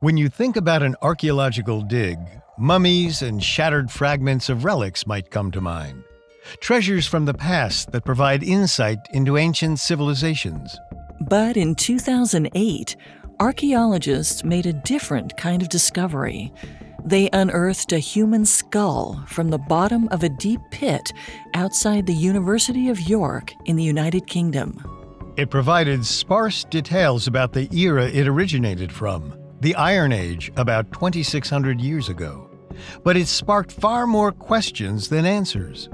When you think about an archaeological dig, mummies and shattered fragments of relics might come to mind. Treasures from the past that provide insight into ancient civilizations. But in 2008, archaeologists made a different kind of discovery. They unearthed a human skull from the bottom of a deep pit outside the University of York in the United Kingdom. It provided sparse details about the era it originated from, the Iron Age, about 2,600 years ago. But it sparked far more questions than answers.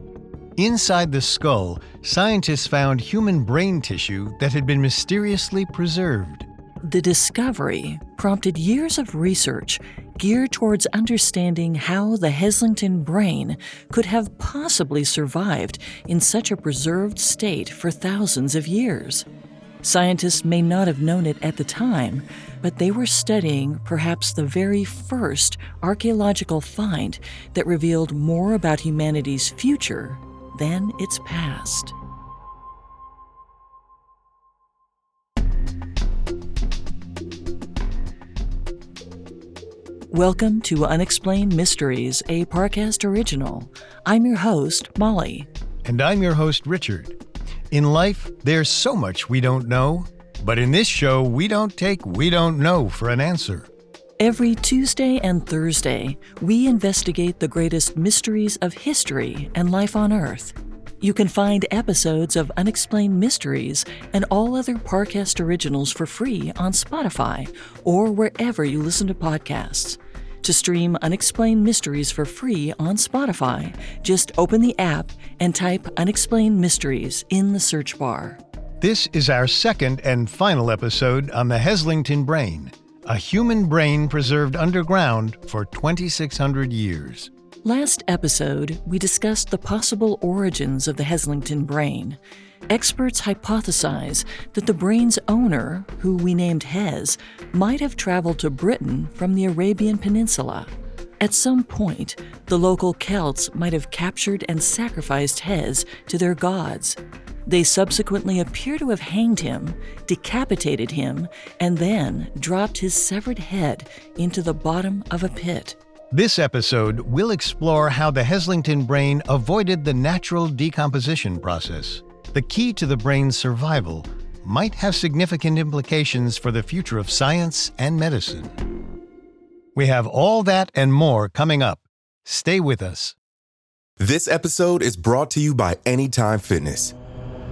Inside the skull, scientists found human brain tissue that had been mysteriously preserved. The discovery prompted years of research geared towards understanding how the Heslington brain could have possibly survived in such a preserved state for thousands of years. Scientists may not have known it at the time, but they were studying perhaps the very first archaeological find that revealed more about humanity's future than its past. Welcome to Unexplained Mysteries, a Parcast original. I'm your host, Molly. And I'm your host, Richard. In life, there's so much we don't know, but in this show, we don't take we don't know for an answer. Every Tuesday and Thursday, we investigate the greatest mysteries of history and life on Earth. You can find episodes of Unexplained Mysteries and all other Parcast originals for free on Spotify or wherever you listen to podcasts. To stream Unexplained Mysteries for free on Spotify, just open the app and type Unexplained Mysteries in the search bar. This is our second and final episode on the Heslington brain, a human brain preserved underground for 2,600 years. Last episode, we discussed the possible origins of the Heslington brain. Experts hypothesize that the brain's owner, who we named Hes, might have traveled to Britain from the Arabian Peninsula. At some point, the local Celts might have captured and sacrificed Hes to their gods. They subsequently appear to have hanged him, decapitated him, and then dropped his severed head into the bottom of a pit. This episode will explore how the Heslington brain avoided the natural decomposition process. The key to the brain's survival might have significant implications for the future of science and medicine. We have all that and more coming up. Stay with us. This episode is brought to you by Anytime Fitness.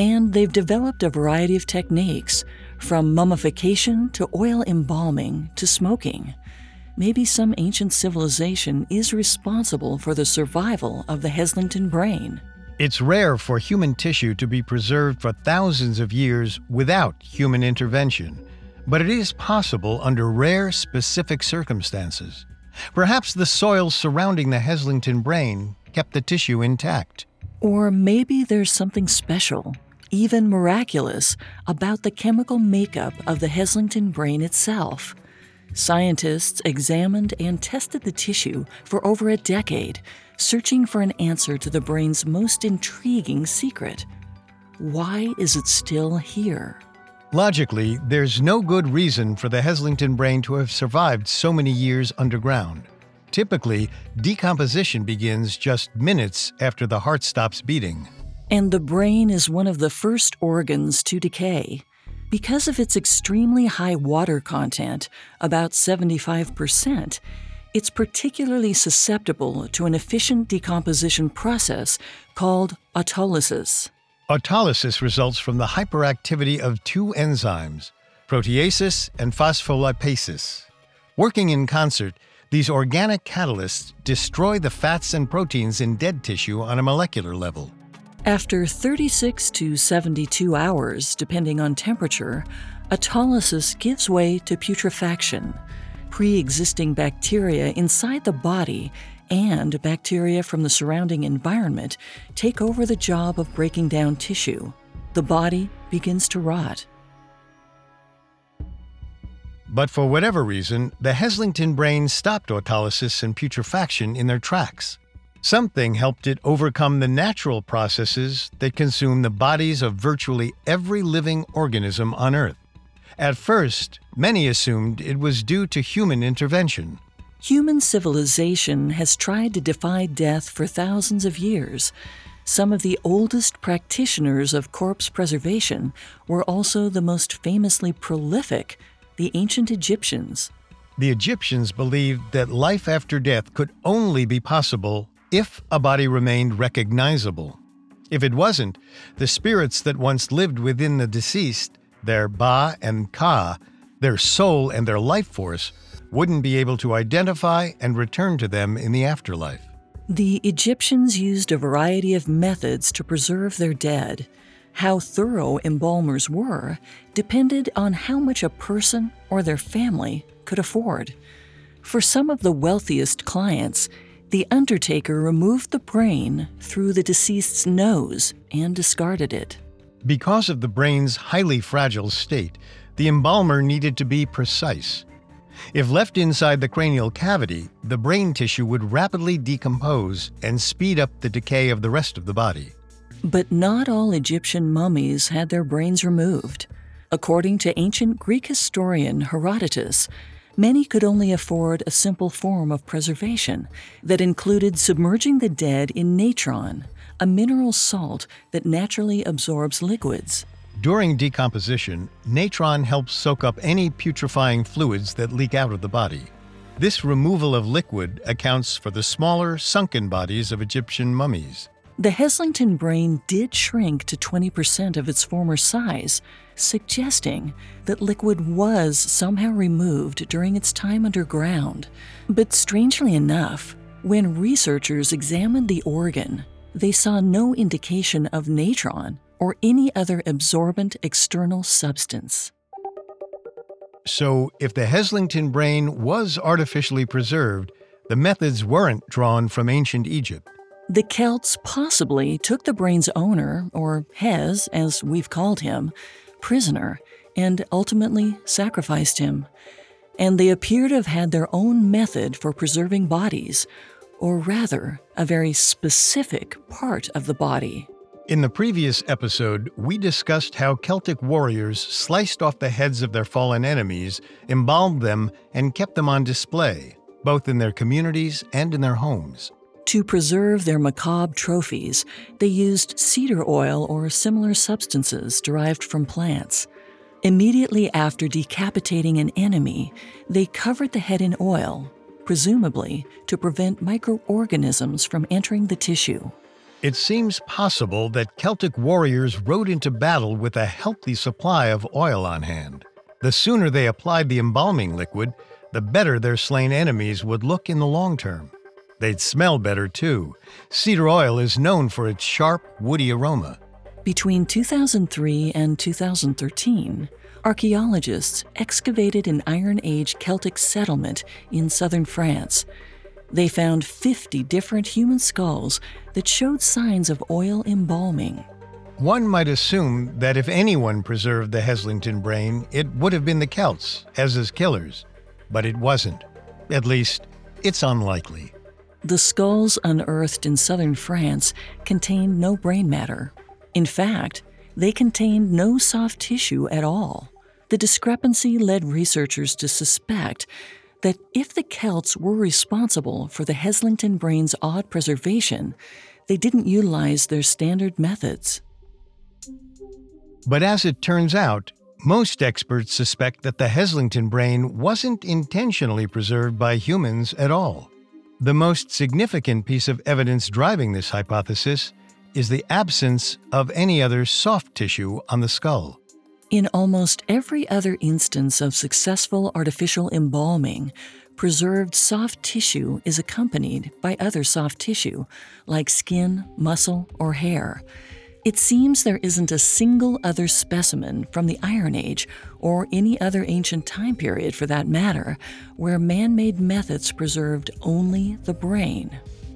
and they've developed a variety of techniques, from mummification to oil embalming to smoking. Maybe some ancient civilization is responsible for the survival of the Heslington brain. It's rare for human tissue to be preserved for thousands of years without human intervention, but it is possible under rare, specific circumstances. Perhaps the soil surrounding the Heslington brain kept the tissue intact. Or maybe there's something special, even miraculous, about the chemical makeup of the Heslington brain itself. Scientists examined and tested the tissue for over a decade, searching for an answer to the brain's most intriguing secret. Why is it still here? Logically, there's no good reason for the Heslington brain to have survived so many years underground. Typically, decomposition begins just minutes after the heart stops beating. And the brain is one of the first organs to decay. Because of its extremely high water content, about 75%, it's particularly susceptible to an efficient decomposition process called autolysis. Autolysis results from the hyperactivity of two enzymes, proteases and phospholipases. Working in concert, these organic catalysts destroy the fats and proteins in dead tissue on a molecular level. After 36 to 72 hours, depending on temperature, autolysis gives way to putrefaction. Pre existing bacteria inside the body and bacteria from the surrounding environment take over the job of breaking down tissue. The body begins to rot. But for whatever reason, the Heslington brain stopped autolysis and putrefaction in their tracks. Something helped it overcome the natural processes that consume the bodies of virtually every living organism on Earth. At first, many assumed it was due to human intervention. Human civilization has tried to defy death for thousands of years. Some of the oldest practitioners of corpse preservation were also the most famously prolific the ancient Egyptians. The Egyptians believed that life after death could only be possible if a body remained recognizable. If it wasn't, the spirits that once lived within the deceased, their Ba and Ka, their soul and their life force, wouldn't be able to identify and return to them in the afterlife. The Egyptians used a variety of methods to preserve their dead. How thorough embalmers were depended on how much a person or their family could afford. For some of the wealthiest clients, the undertaker removed the brain through the deceased's nose and discarded it. Because of the brain's highly fragile state, the embalmer needed to be precise. If left inside the cranial cavity, the brain tissue would rapidly decompose and speed up the decay of the rest of the body. But not all Egyptian mummies had their brains removed. According to ancient Greek historian Herodotus, many could only afford a simple form of preservation that included submerging the dead in natron, a mineral salt that naturally absorbs liquids. During decomposition, natron helps soak up any putrefying fluids that leak out of the body. This removal of liquid accounts for the smaller, sunken bodies of Egyptian mummies. The Heslington brain did shrink to 20% of its former size, suggesting that liquid was somehow removed during its time underground. But strangely enough, when researchers examined the organ, they saw no indication of natron or any other absorbent external substance. So, if the Heslington brain was artificially preserved, the methods weren't drawn from ancient Egypt. The Celts possibly took the brain's owner, or Hes as we've called him, prisoner and ultimately sacrificed him. And they appear to have had their own method for preserving bodies, or rather, a very specific part of the body. In the previous episode, we discussed how Celtic warriors sliced off the heads of their fallen enemies, embalmed them, and kept them on display, both in their communities and in their homes. To preserve their macabre trophies, they used cedar oil or similar substances derived from plants. Immediately after decapitating an enemy, they covered the head in oil, presumably to prevent microorganisms from entering the tissue. It seems possible that Celtic warriors rode into battle with a healthy supply of oil on hand. The sooner they applied the embalming liquid, the better their slain enemies would look in the long term. They'd smell better too. Cedar oil is known for its sharp, woody aroma. Between 2003 and 2013, archaeologists excavated an Iron Age Celtic settlement in southern France. They found 50 different human skulls that showed signs of oil embalming. One might assume that if anyone preserved the Heslington brain, it would have been the Celts, as his killers. But it wasn't. At least, it's unlikely. The skulls unearthed in southern France contained no brain matter. In fact, they contained no soft tissue at all. The discrepancy led researchers to suspect that if the Celts were responsible for the Heslington brain's odd preservation, they didn't utilize their standard methods. But as it turns out, most experts suspect that the Heslington brain wasn't intentionally preserved by humans at all. The most significant piece of evidence driving this hypothesis is the absence of any other soft tissue on the skull. In almost every other instance of successful artificial embalming, preserved soft tissue is accompanied by other soft tissue, like skin, muscle, or hair. It seems there isn't a single other specimen from the Iron Age, or any other ancient time period for that matter, where man made methods preserved only the brain.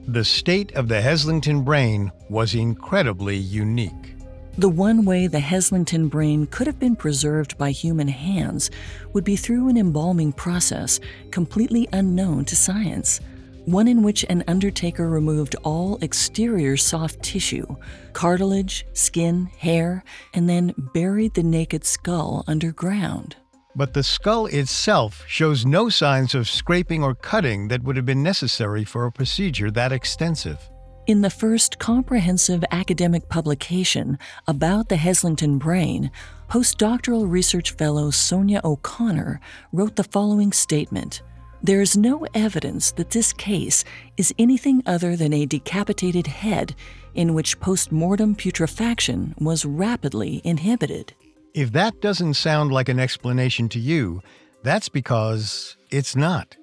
The state of the Heslington brain was incredibly unique. The one way the Heslington brain could have been preserved by human hands would be through an embalming process completely unknown to science one in which an undertaker removed all exterior soft tissue, cartilage, skin, hair, and then buried the naked skull underground. But the skull itself shows no signs of scraping or cutting that would have been necessary for a procedure that extensive. In the first comprehensive academic publication about the Heslington brain, postdoctoral research fellow Sonia O'Connor wrote the following statement there is no evidence that this case is anything other than a decapitated head in which post mortem putrefaction was rapidly inhibited. If that doesn't sound like an explanation to you, that's because it's not.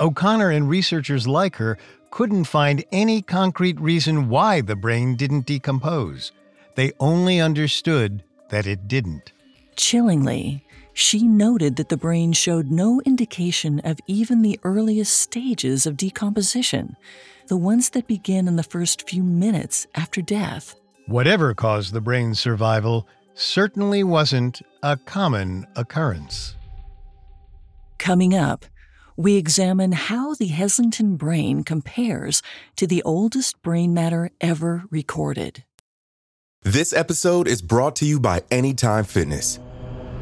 O'Connor and researchers like her couldn't find any concrete reason why the brain didn't decompose. They only understood that it didn't. Chillingly, she noted that the brain showed no indication of even the earliest stages of decomposition, the ones that begin in the first few minutes after death. Whatever caused the brain's survival certainly wasn't a common occurrence. Coming up, we examine how the Heslington brain compares to the oldest brain matter ever recorded. This episode is brought to you by Anytime Fitness.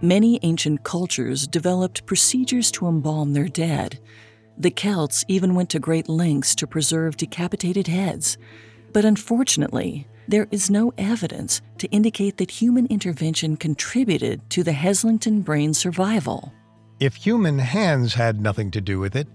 Many ancient cultures developed procedures to embalm their dead. The Celts even went to great lengths to preserve decapitated heads. But unfortunately, there is no evidence to indicate that human intervention contributed to the Heslington brain's survival. If human hands had nothing to do with it,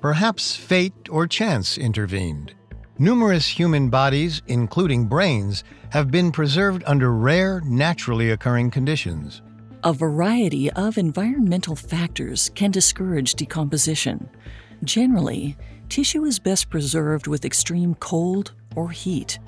perhaps fate or chance intervened. Numerous human bodies, including brains, have been preserved under rare, naturally occurring conditions. A variety of environmental factors can discourage decomposition. Generally, tissue is best preserved with extreme cold or heat,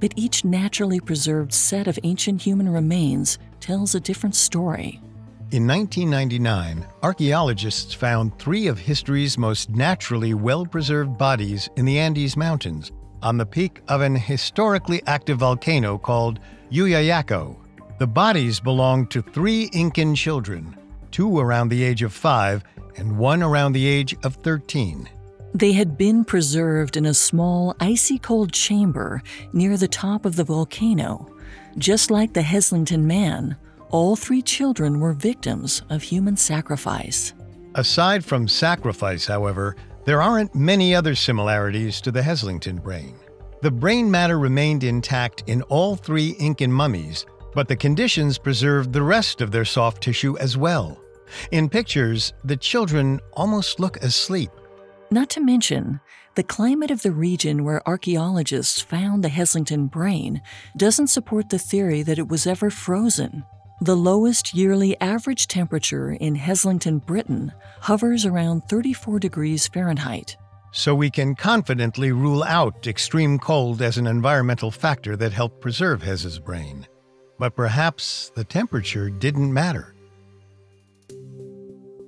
but each naturally preserved set of ancient human remains tells a different story. In 1999, archaeologists found three of history's most naturally well preserved bodies in the Andes Mountains on the peak of an historically active volcano called Llullaillaco the bodies belonged to three Incan children, two around the age of five and one around the age of 13. They had been preserved in a small, icy cold chamber near the top of the volcano. Just like the Heslington man, all three children were victims of human sacrifice. Aside from sacrifice, however, there aren't many other similarities to the Heslington brain. The brain matter remained intact in all three Incan mummies, but the conditions preserved the rest of their soft tissue as well. In pictures, the children almost look asleep. Not to mention, the climate of the region where archaeologists found the Heslington brain doesn't support the theory that it was ever frozen. The lowest yearly average temperature in Heslington, Britain hovers around 34 degrees Fahrenheit. so we can confidently rule out extreme cold as an environmental factor that helped preserve Hes's brain. But perhaps the temperature didn't matter.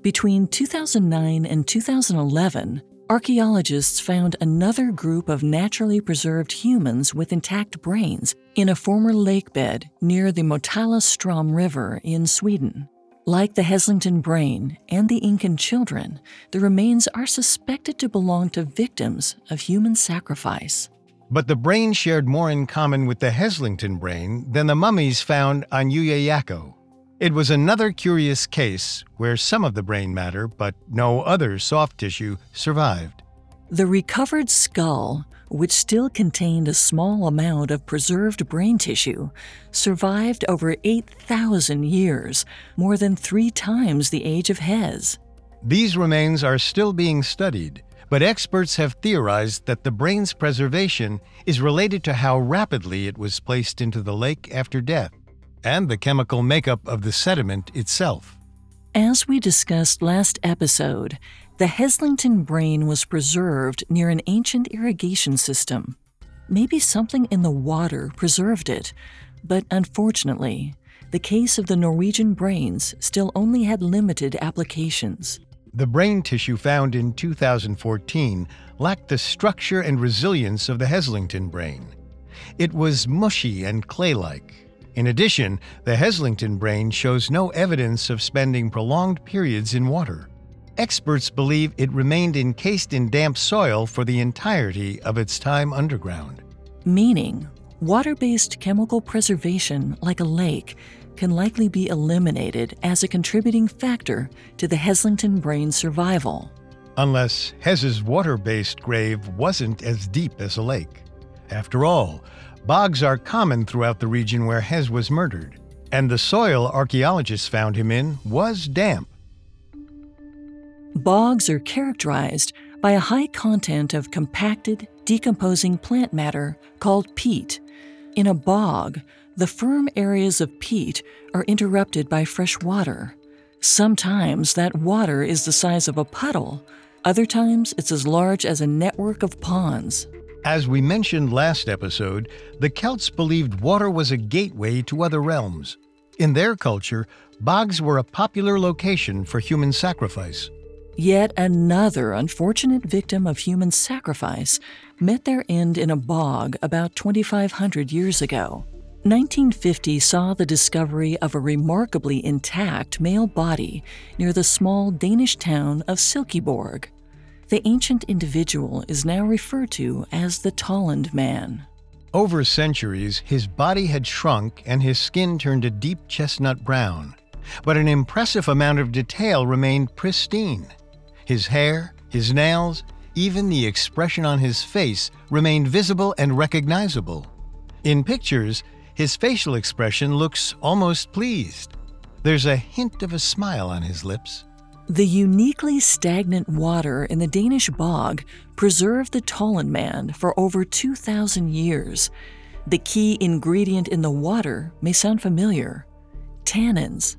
Between 2009 and 2011, archaeologists found another group of naturally preserved humans with intact brains in a former lake bed near the Motala Strom River in Sweden. Like the Heslington brain and the Incan children, the remains are suspected to belong to victims of human sacrifice. But the brain shared more in common with the Heslington brain than the mummies found on Llullaillaco. It was another curious case where some of the brain matter, but no other soft tissue, survived. The recovered skull, which still contained a small amount of preserved brain tissue, survived over 8,000 years, more than three times the age of Hes. These remains are still being studied, but experts have theorized that the brain's preservation is related to how rapidly it was placed into the lake after death and the chemical makeup of the sediment itself. As we discussed last episode, the Heslington brain was preserved near an ancient irrigation system. Maybe something in the water preserved it, but unfortunately, the case of the Norwegian brains still only had limited applications. The brain tissue found in 2014 lacked the structure and resilience of the Heslington brain. It was mushy and clay like, in addition, the Heslington brain shows no evidence of spending prolonged periods in water. Experts believe it remained encased in damp soil for the entirety of its time underground. Meaning, water based chemical preservation, like a lake, can likely be eliminated as a contributing factor to the Heslington brain's survival. Unless Hes's water based grave wasn't as deep as a lake. After all, Bogs are common throughout the region where Hes was murdered, and the soil archaeologists found him in was damp. Bogs are characterized by a high content of compacted, decomposing plant matter called peat. In a bog, the firm areas of peat are interrupted by fresh water. Sometimes that water is the size of a puddle, other times it's as large as a network of ponds. As we mentioned last episode, the Celts believed water was a gateway to other realms. In their culture, bogs were a popular location for human sacrifice. Yet another unfortunate victim of human sacrifice met their end in a bog about 2,500 years ago. 1950 saw the discovery of a remarkably intact male body near the small Danish town of Silkeborg. The ancient individual is now referred to as the Tollund man. Over centuries, his body had shrunk and his skin turned a deep chestnut brown, but an impressive amount of detail remained pristine. His hair, his nails, even the expression on his face remained visible and recognizable. In pictures, his facial expression looks almost pleased. There's a hint of a smile on his lips. The uniquely stagnant water in the Danish bog preserved the Tollund man for over 2,000 years. The key ingredient in the water may sound familiar tannins.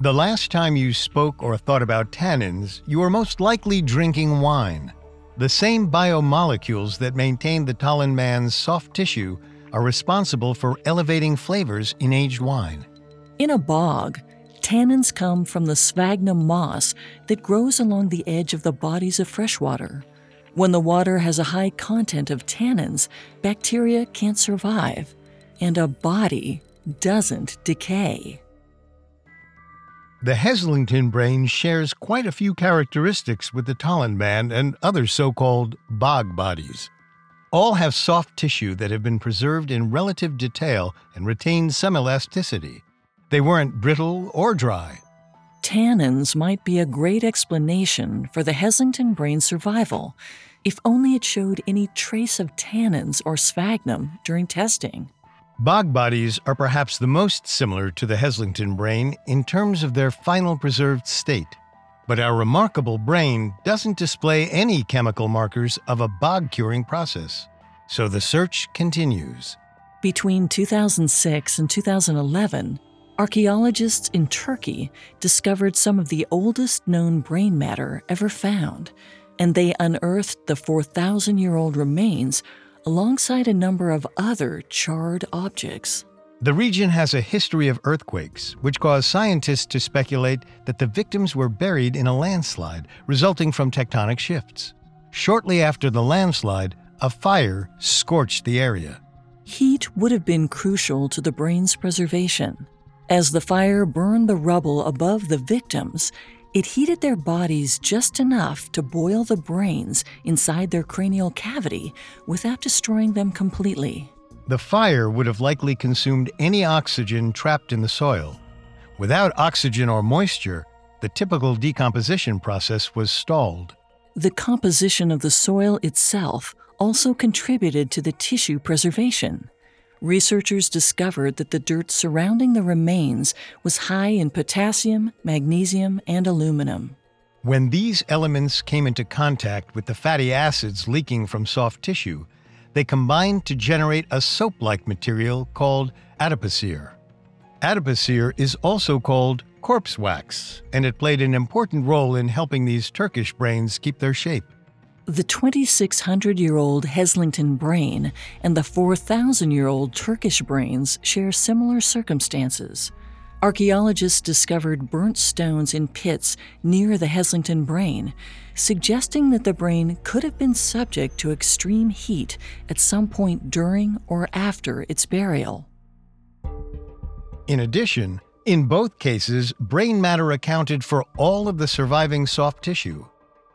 The last time you spoke or thought about tannins, you were most likely drinking wine. The same biomolecules that maintain the Tollund man's soft tissue are responsible for elevating flavors in aged wine. In a bog, Tannins come from the sphagnum moss that grows along the edge of the bodies of freshwater. When the water has a high content of tannins, bacteria can't survive, and a body doesn't decay. The Heslington brain shares quite a few characteristics with the Tollund man and other so called bog bodies. All have soft tissue that have been preserved in relative detail and retain some elasticity. They weren't brittle or dry. Tannins might be a great explanation for the Heslington brain's survival, if only it showed any trace of tannins or sphagnum during testing. Bog bodies are perhaps the most similar to the Heslington brain in terms of their final preserved state. But our remarkable brain doesn't display any chemical markers of a bog curing process. So the search continues. Between 2006 and 2011, Archaeologists in Turkey discovered some of the oldest known brain matter ever found. and they unearthed the 4,000 year old remains alongside a number of other charred objects. The region has a history of earthquakes, which caused scientists to speculate that the victims were buried in a landslide resulting from tectonic shifts. Shortly after the landslide, a fire scorched the area. Heat would have been crucial to the brain's preservation. As the fire burned the rubble above the victims, it heated their bodies just enough to boil the brains inside their cranial cavity without destroying them completely. The fire would have likely consumed any oxygen trapped in the soil. Without oxygen or moisture, the typical decomposition process was stalled. The composition of the soil itself also contributed to the tissue preservation. Researchers discovered that the dirt surrounding the remains was high in potassium, magnesium, and aluminum. When these elements came into contact with the fatty acids leaking from soft tissue, they combined to generate a soap like material called adipocere. Adipocere is also called corpse wax, and it played an important role in helping these Turkish brains keep their shape. The 2,600 year old Heslington brain and the 4,000 year old Turkish brains share similar circumstances. Archaeologists discovered burnt stones in pits near the Heslington brain, suggesting that the brain could have been subject to extreme heat at some point during or after its burial. In addition, in both cases, brain matter accounted for all of the surviving soft tissue.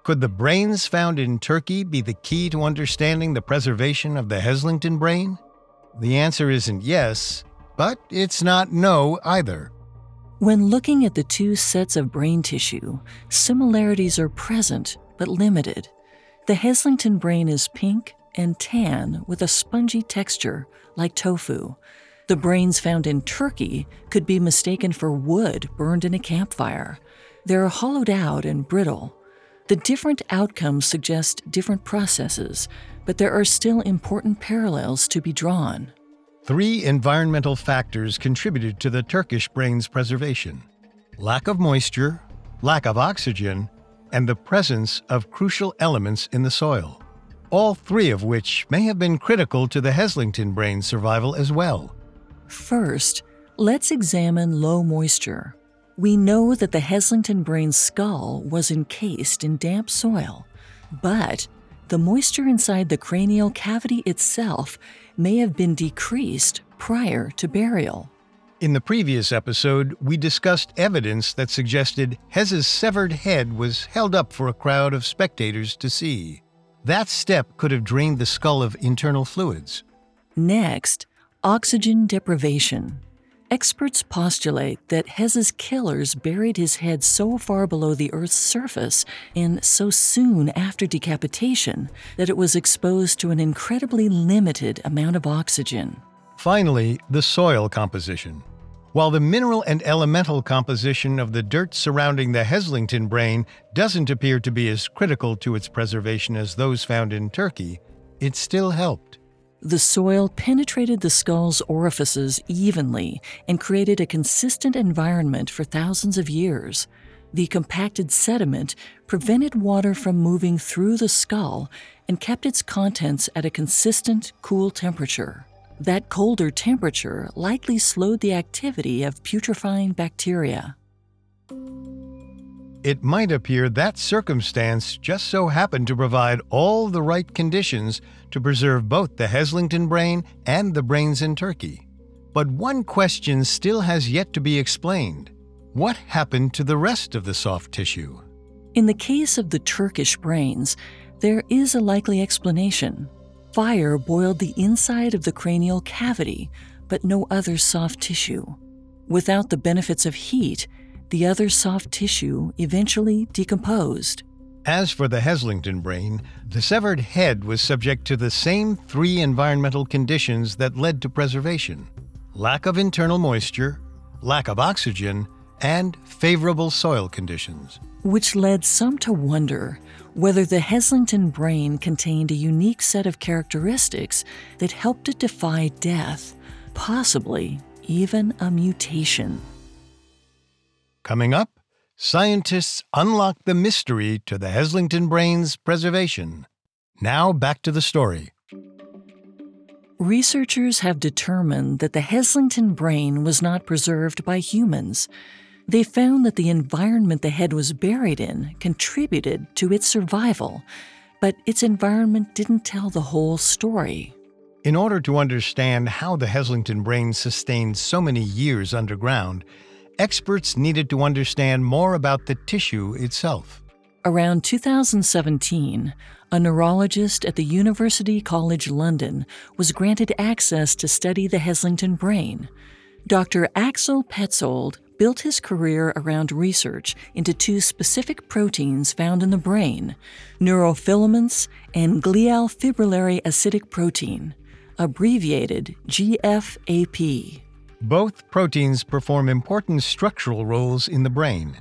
Could the brains found in Turkey be the key to understanding the preservation of the Heslington brain? The answer isn't yes, but it's not no either. When looking at the two sets of brain tissue, similarities are present but limited. The Heslington brain is pink and tan with a spongy texture, like tofu. The brains found in Turkey could be mistaken for wood burned in a campfire. They're hollowed out and brittle. The different outcomes suggest different processes, but there are still important parallels to be drawn. Three environmental factors contributed to the Turkish brain's preservation lack of moisture, lack of oxygen, and the presence of crucial elements in the soil. All three of which may have been critical to the Heslington brain's survival as well. First, let's examine low moisture. We know that the Heslington brain's skull was encased in damp soil, but the moisture inside the cranial cavity itself may have been decreased prior to burial. In the previous episode, we discussed evidence that suggested Hes's severed head was held up for a crowd of spectators to see. That step could have drained the skull of internal fluids. Next, oxygen deprivation. Experts postulate that Hes's killers buried his head so far below the Earth's surface and so soon after decapitation that it was exposed to an incredibly limited amount of oxygen. Finally, the soil composition. While the mineral and elemental composition of the dirt surrounding the Heslington brain doesn't appear to be as critical to its preservation as those found in Turkey, it still helped. The soil penetrated the skull's orifices evenly and created a consistent environment for thousands of years. The compacted sediment prevented water from moving through the skull and kept its contents at a consistent, cool temperature. That colder temperature likely slowed the activity of putrefying bacteria. It might appear that circumstance just so happened to provide all the right conditions to preserve both the Heslington brain and the brains in Turkey. But one question still has yet to be explained. What happened to the rest of the soft tissue? In the case of the Turkish brains, there is a likely explanation. Fire boiled the inside of the cranial cavity, but no other soft tissue. Without the benefits of heat, the other soft tissue eventually decomposed. As for the Heslington brain, the severed head was subject to the same three environmental conditions that led to preservation lack of internal moisture, lack of oxygen, and favorable soil conditions. Which led some to wonder whether the Heslington brain contained a unique set of characteristics that helped it defy death, possibly even a mutation. Coming up, scientists unlock the mystery to the Heslington brain's preservation. Now back to the story. Researchers have determined that the Heslington brain was not preserved by humans. They found that the environment the head was buried in contributed to its survival, but its environment didn't tell the whole story. In order to understand how the Heslington brain sustained so many years underground, experts needed to understand more about the tissue itself. Around 2017, a neurologist at the University College London was granted access to study the Heslington brain. Dr. Axel Petzold built his career around research into two specific proteins found in the brain neurofilaments and glial fibrillary acidic protein, abbreviated GFAP. Both proteins perform important structural roles in the brain.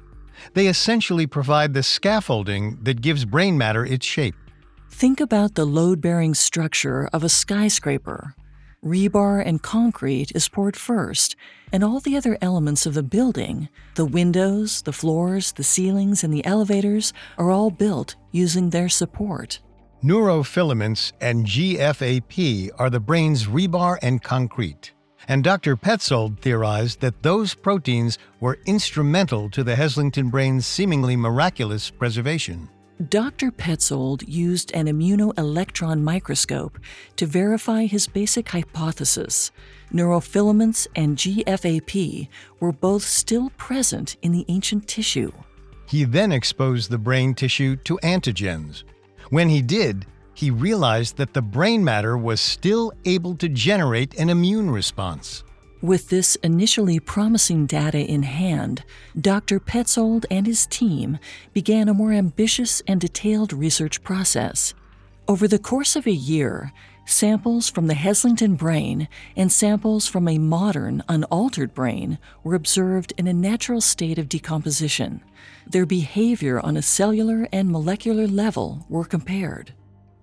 They essentially provide the scaffolding that gives brain matter its shape. Think about the load bearing structure of a skyscraper. Rebar and concrete is poured first, and all the other elements of the building the windows, the floors, the ceilings, and the elevators are all built using their support. Neurofilaments and GFAP are the brain's rebar and concrete and Dr. Petzold theorized that those proteins were instrumental to the Heslington brain's seemingly miraculous preservation. Dr. Petzold used an immunoelectron microscope to verify his basic hypothesis. Neurofilaments and GFAP were both still present in the ancient tissue. He then exposed the brain tissue to antigens. When he did, he realized that the brain matter was still able to generate an immune response. With this initially promising data in hand, Dr. Petzold and his team began a more ambitious and detailed research process. Over the course of a year, samples from the Heslington brain and samples from a modern, unaltered brain were observed in a natural state of decomposition. Their behavior on a cellular and molecular level were compared.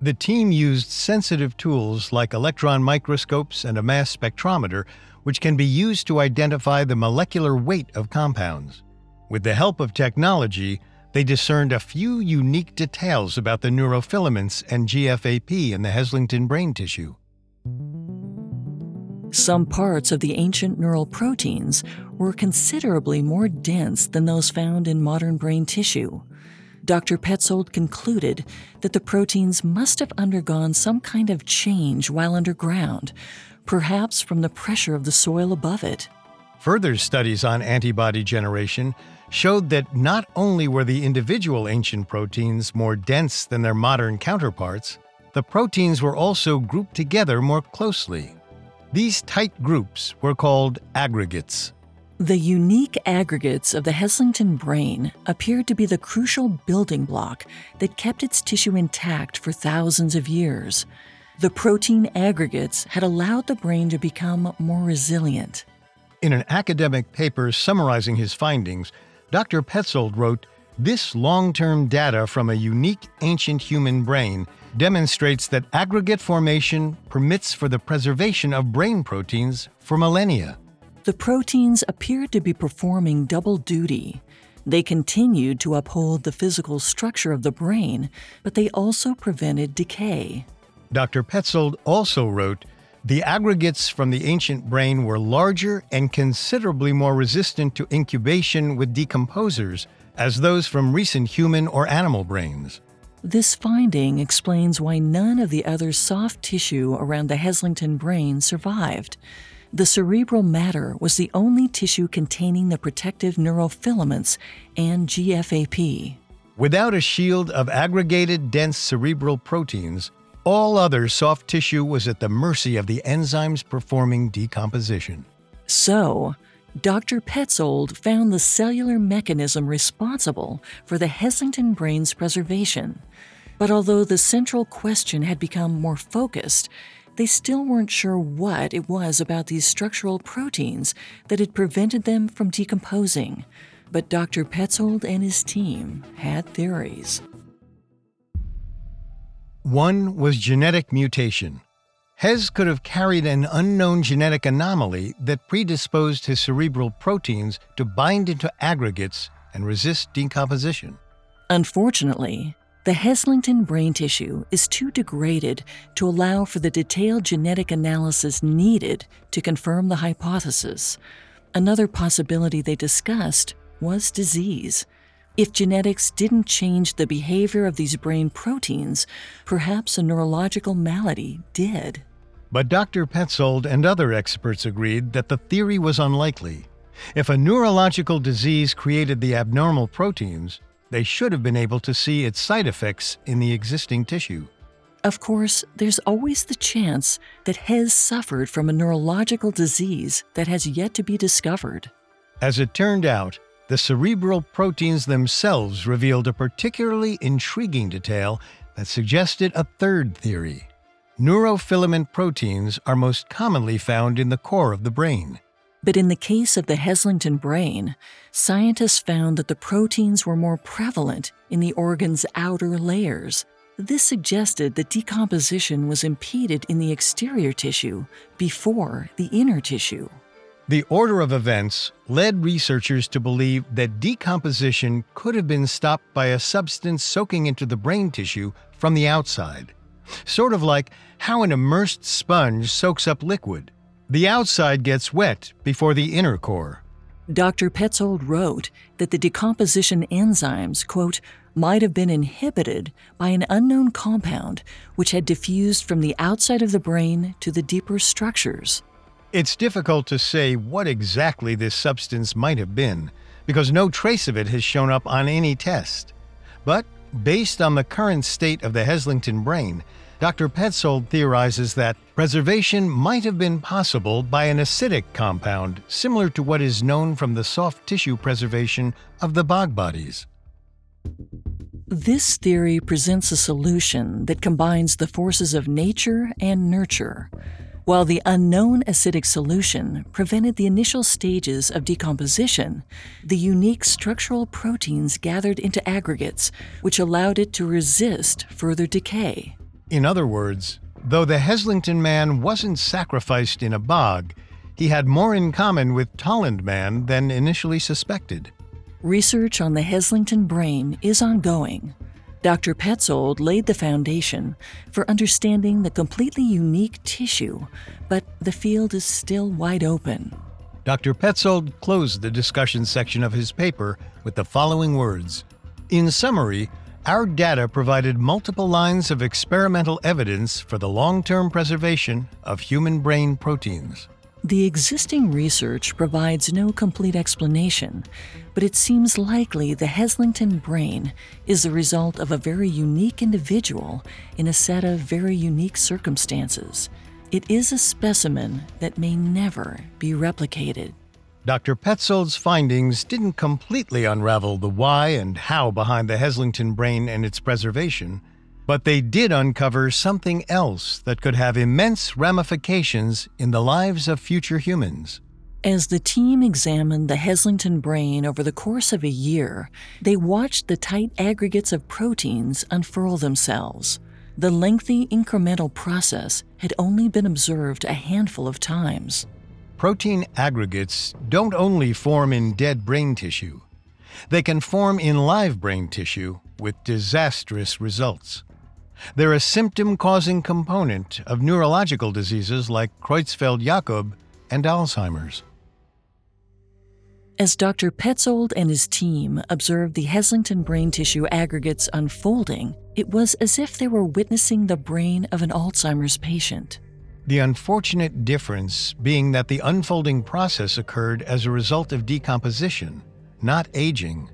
The team used sensitive tools like electron microscopes and a mass spectrometer, which can be used to identify the molecular weight of compounds. With the help of technology, they discerned a few unique details about the neurofilaments and GFAP in the Heslington brain tissue. Some parts of the ancient neural proteins were considerably more dense than those found in modern brain tissue. Dr. Petzold concluded that the proteins must have undergone some kind of change while underground, perhaps from the pressure of the soil above it. Further studies on antibody generation showed that not only were the individual ancient proteins more dense than their modern counterparts, the proteins were also grouped together more closely. These tight groups were called aggregates. The unique aggregates of the Heslington brain appeared to be the crucial building block that kept its tissue intact for thousands of years. The protein aggregates had allowed the brain to become more resilient. In an academic paper summarizing his findings, Dr. Petzold wrote This long term data from a unique ancient human brain demonstrates that aggregate formation permits for the preservation of brain proteins for millennia. The proteins appeared to be performing double duty. They continued to uphold the physical structure of the brain, but they also prevented decay. Dr. Petzold also wrote the aggregates from the ancient brain were larger and considerably more resistant to incubation with decomposers as those from recent human or animal brains. This finding explains why none of the other soft tissue around the Heslington brain survived. The cerebral matter was the only tissue containing the protective neurofilaments and GFAP. Without a shield of aggregated, dense cerebral proteins, all other soft tissue was at the mercy of the enzymes performing decomposition. So, Dr. Petzold found the cellular mechanism responsible for the Heslington brain's preservation. But although the central question had become more focused, they still weren't sure what it was about these structural proteins that had prevented them from decomposing. But Dr. Petzold and his team had theories. One was genetic mutation. Hes could have carried an unknown genetic anomaly that predisposed his cerebral proteins to bind into aggregates and resist decomposition. Unfortunately, the Heslington brain tissue is too degraded to allow for the detailed genetic analysis needed to confirm the hypothesis. Another possibility they discussed was disease. If genetics didn't change the behavior of these brain proteins, perhaps a neurological malady did. But Dr. Petzold and other experts agreed that the theory was unlikely. If a neurological disease created the abnormal proteins, they should have been able to see its side effects in the existing tissue. Of course, there's always the chance that Hes suffered from a neurological disease that has yet to be discovered. As it turned out, the cerebral proteins themselves revealed a particularly intriguing detail that suggested a third theory. Neurofilament proteins are most commonly found in the core of the brain. But in the case of the Heslington brain, scientists found that the proteins were more prevalent in the organ's outer layers. This suggested that decomposition was impeded in the exterior tissue before the inner tissue. The order of events led researchers to believe that decomposition could have been stopped by a substance soaking into the brain tissue from the outside. Sort of like how an immersed sponge soaks up liquid. The outside gets wet before the inner core. Dr. Petzold wrote that the decomposition enzymes, quote, might have been inhibited by an unknown compound which had diffused from the outside of the brain to the deeper structures. It's difficult to say what exactly this substance might have been, because no trace of it has shown up on any test. But based on the current state of the Heslington brain, Dr. Petzold theorizes that preservation might have been possible by an acidic compound similar to what is known from the soft tissue preservation of the bog bodies. This theory presents a solution that combines the forces of nature and nurture. While the unknown acidic solution prevented the initial stages of decomposition, the unique structural proteins gathered into aggregates, which allowed it to resist further decay. In other words, though the Heslington man wasn't sacrificed in a bog, he had more in common with Tollund man than initially suspected. Research on the Heslington brain is ongoing. Dr. Petzold laid the foundation for understanding the completely unique tissue, but the field is still wide open. Dr. Petzold closed the discussion section of his paper with the following words In summary, our data provided multiple lines of experimental evidence for the long term preservation of human brain proteins. The existing research provides no complete explanation, but it seems likely the Heslington brain is the result of a very unique individual in a set of very unique circumstances. It is a specimen that may never be replicated. Dr. Petzold's findings didn't completely unravel the why and how behind the Heslington brain and its preservation, but they did uncover something else that could have immense ramifications in the lives of future humans. As the team examined the Heslington brain over the course of a year, they watched the tight aggregates of proteins unfurl themselves. The lengthy incremental process had only been observed a handful of times protein aggregates don't only form in dead brain tissue, they can form in live brain tissue with disastrous results. They're a symptom causing component of neurological diseases like Creutzfeldt Jakob and Alzheimer's. As Dr. Petzold and his team observed the Heslington brain tissue aggregates unfolding, it was as if they were witnessing the brain of an Alzheimer's patient. The unfortunate difference being that the unfolding process occurred as a result of decomposition, not aging,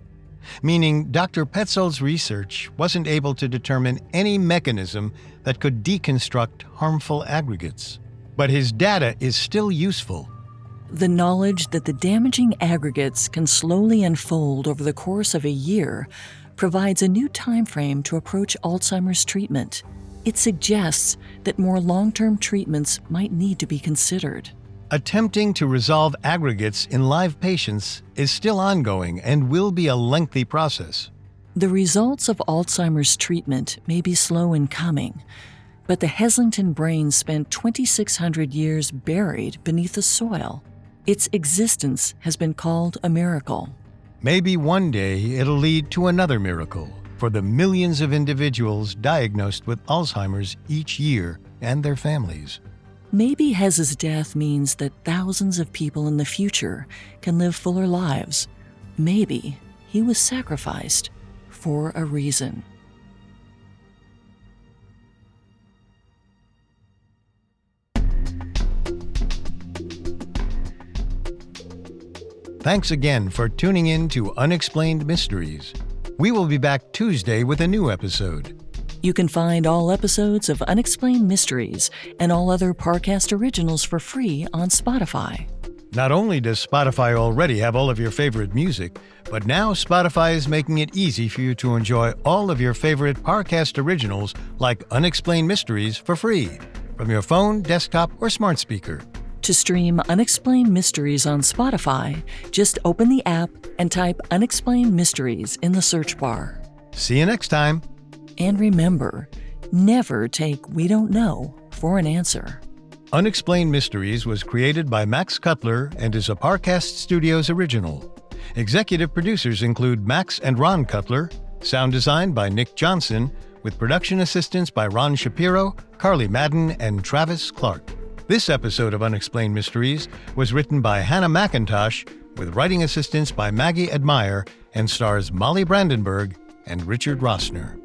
meaning Dr. Petzold's research wasn't able to determine any mechanism that could deconstruct harmful aggregates. But his data is still useful. The knowledge that the damaging aggregates can slowly unfold over the course of a year provides a new time frame to approach Alzheimer's treatment. It suggests that more long term treatments might need to be considered. Attempting to resolve aggregates in live patients is still ongoing and will be a lengthy process. The results of Alzheimer's treatment may be slow in coming, but the Heslington brain spent 2,600 years buried beneath the soil. Its existence has been called a miracle. Maybe one day it'll lead to another miracle for the millions of individuals diagnosed with Alzheimer's each year and their families. Maybe Hes's death means that thousands of people in the future can live fuller lives. Maybe he was sacrificed for a reason. Thanks again for tuning in to Unexplained Mysteries. We will be back Tuesday with a new episode. You can find all episodes of Unexplained Mysteries and all other Parcast originals for free on Spotify. Not only does Spotify already have all of your favorite music, but now Spotify is making it easy for you to enjoy all of your favorite Parcast originals like Unexplained Mysteries for free from your phone, desktop, or smart speaker. To stream Unexplained Mysteries on Spotify, just open the app and type Unexplained Mysteries in the search bar. See you next time. And remember, never take We Don't Know for an answer. Unexplained Mysteries was created by Max Cutler and is a Parcast Studios original. Executive producers include Max and Ron Cutler, sound design by Nick Johnson, with production assistance by Ron Shapiro, Carly Madden, and Travis Clark. This episode of Unexplained Mysteries was written by Hannah McIntosh, with writing assistance by Maggie Admire, and stars Molly Brandenburg and Richard Rossner.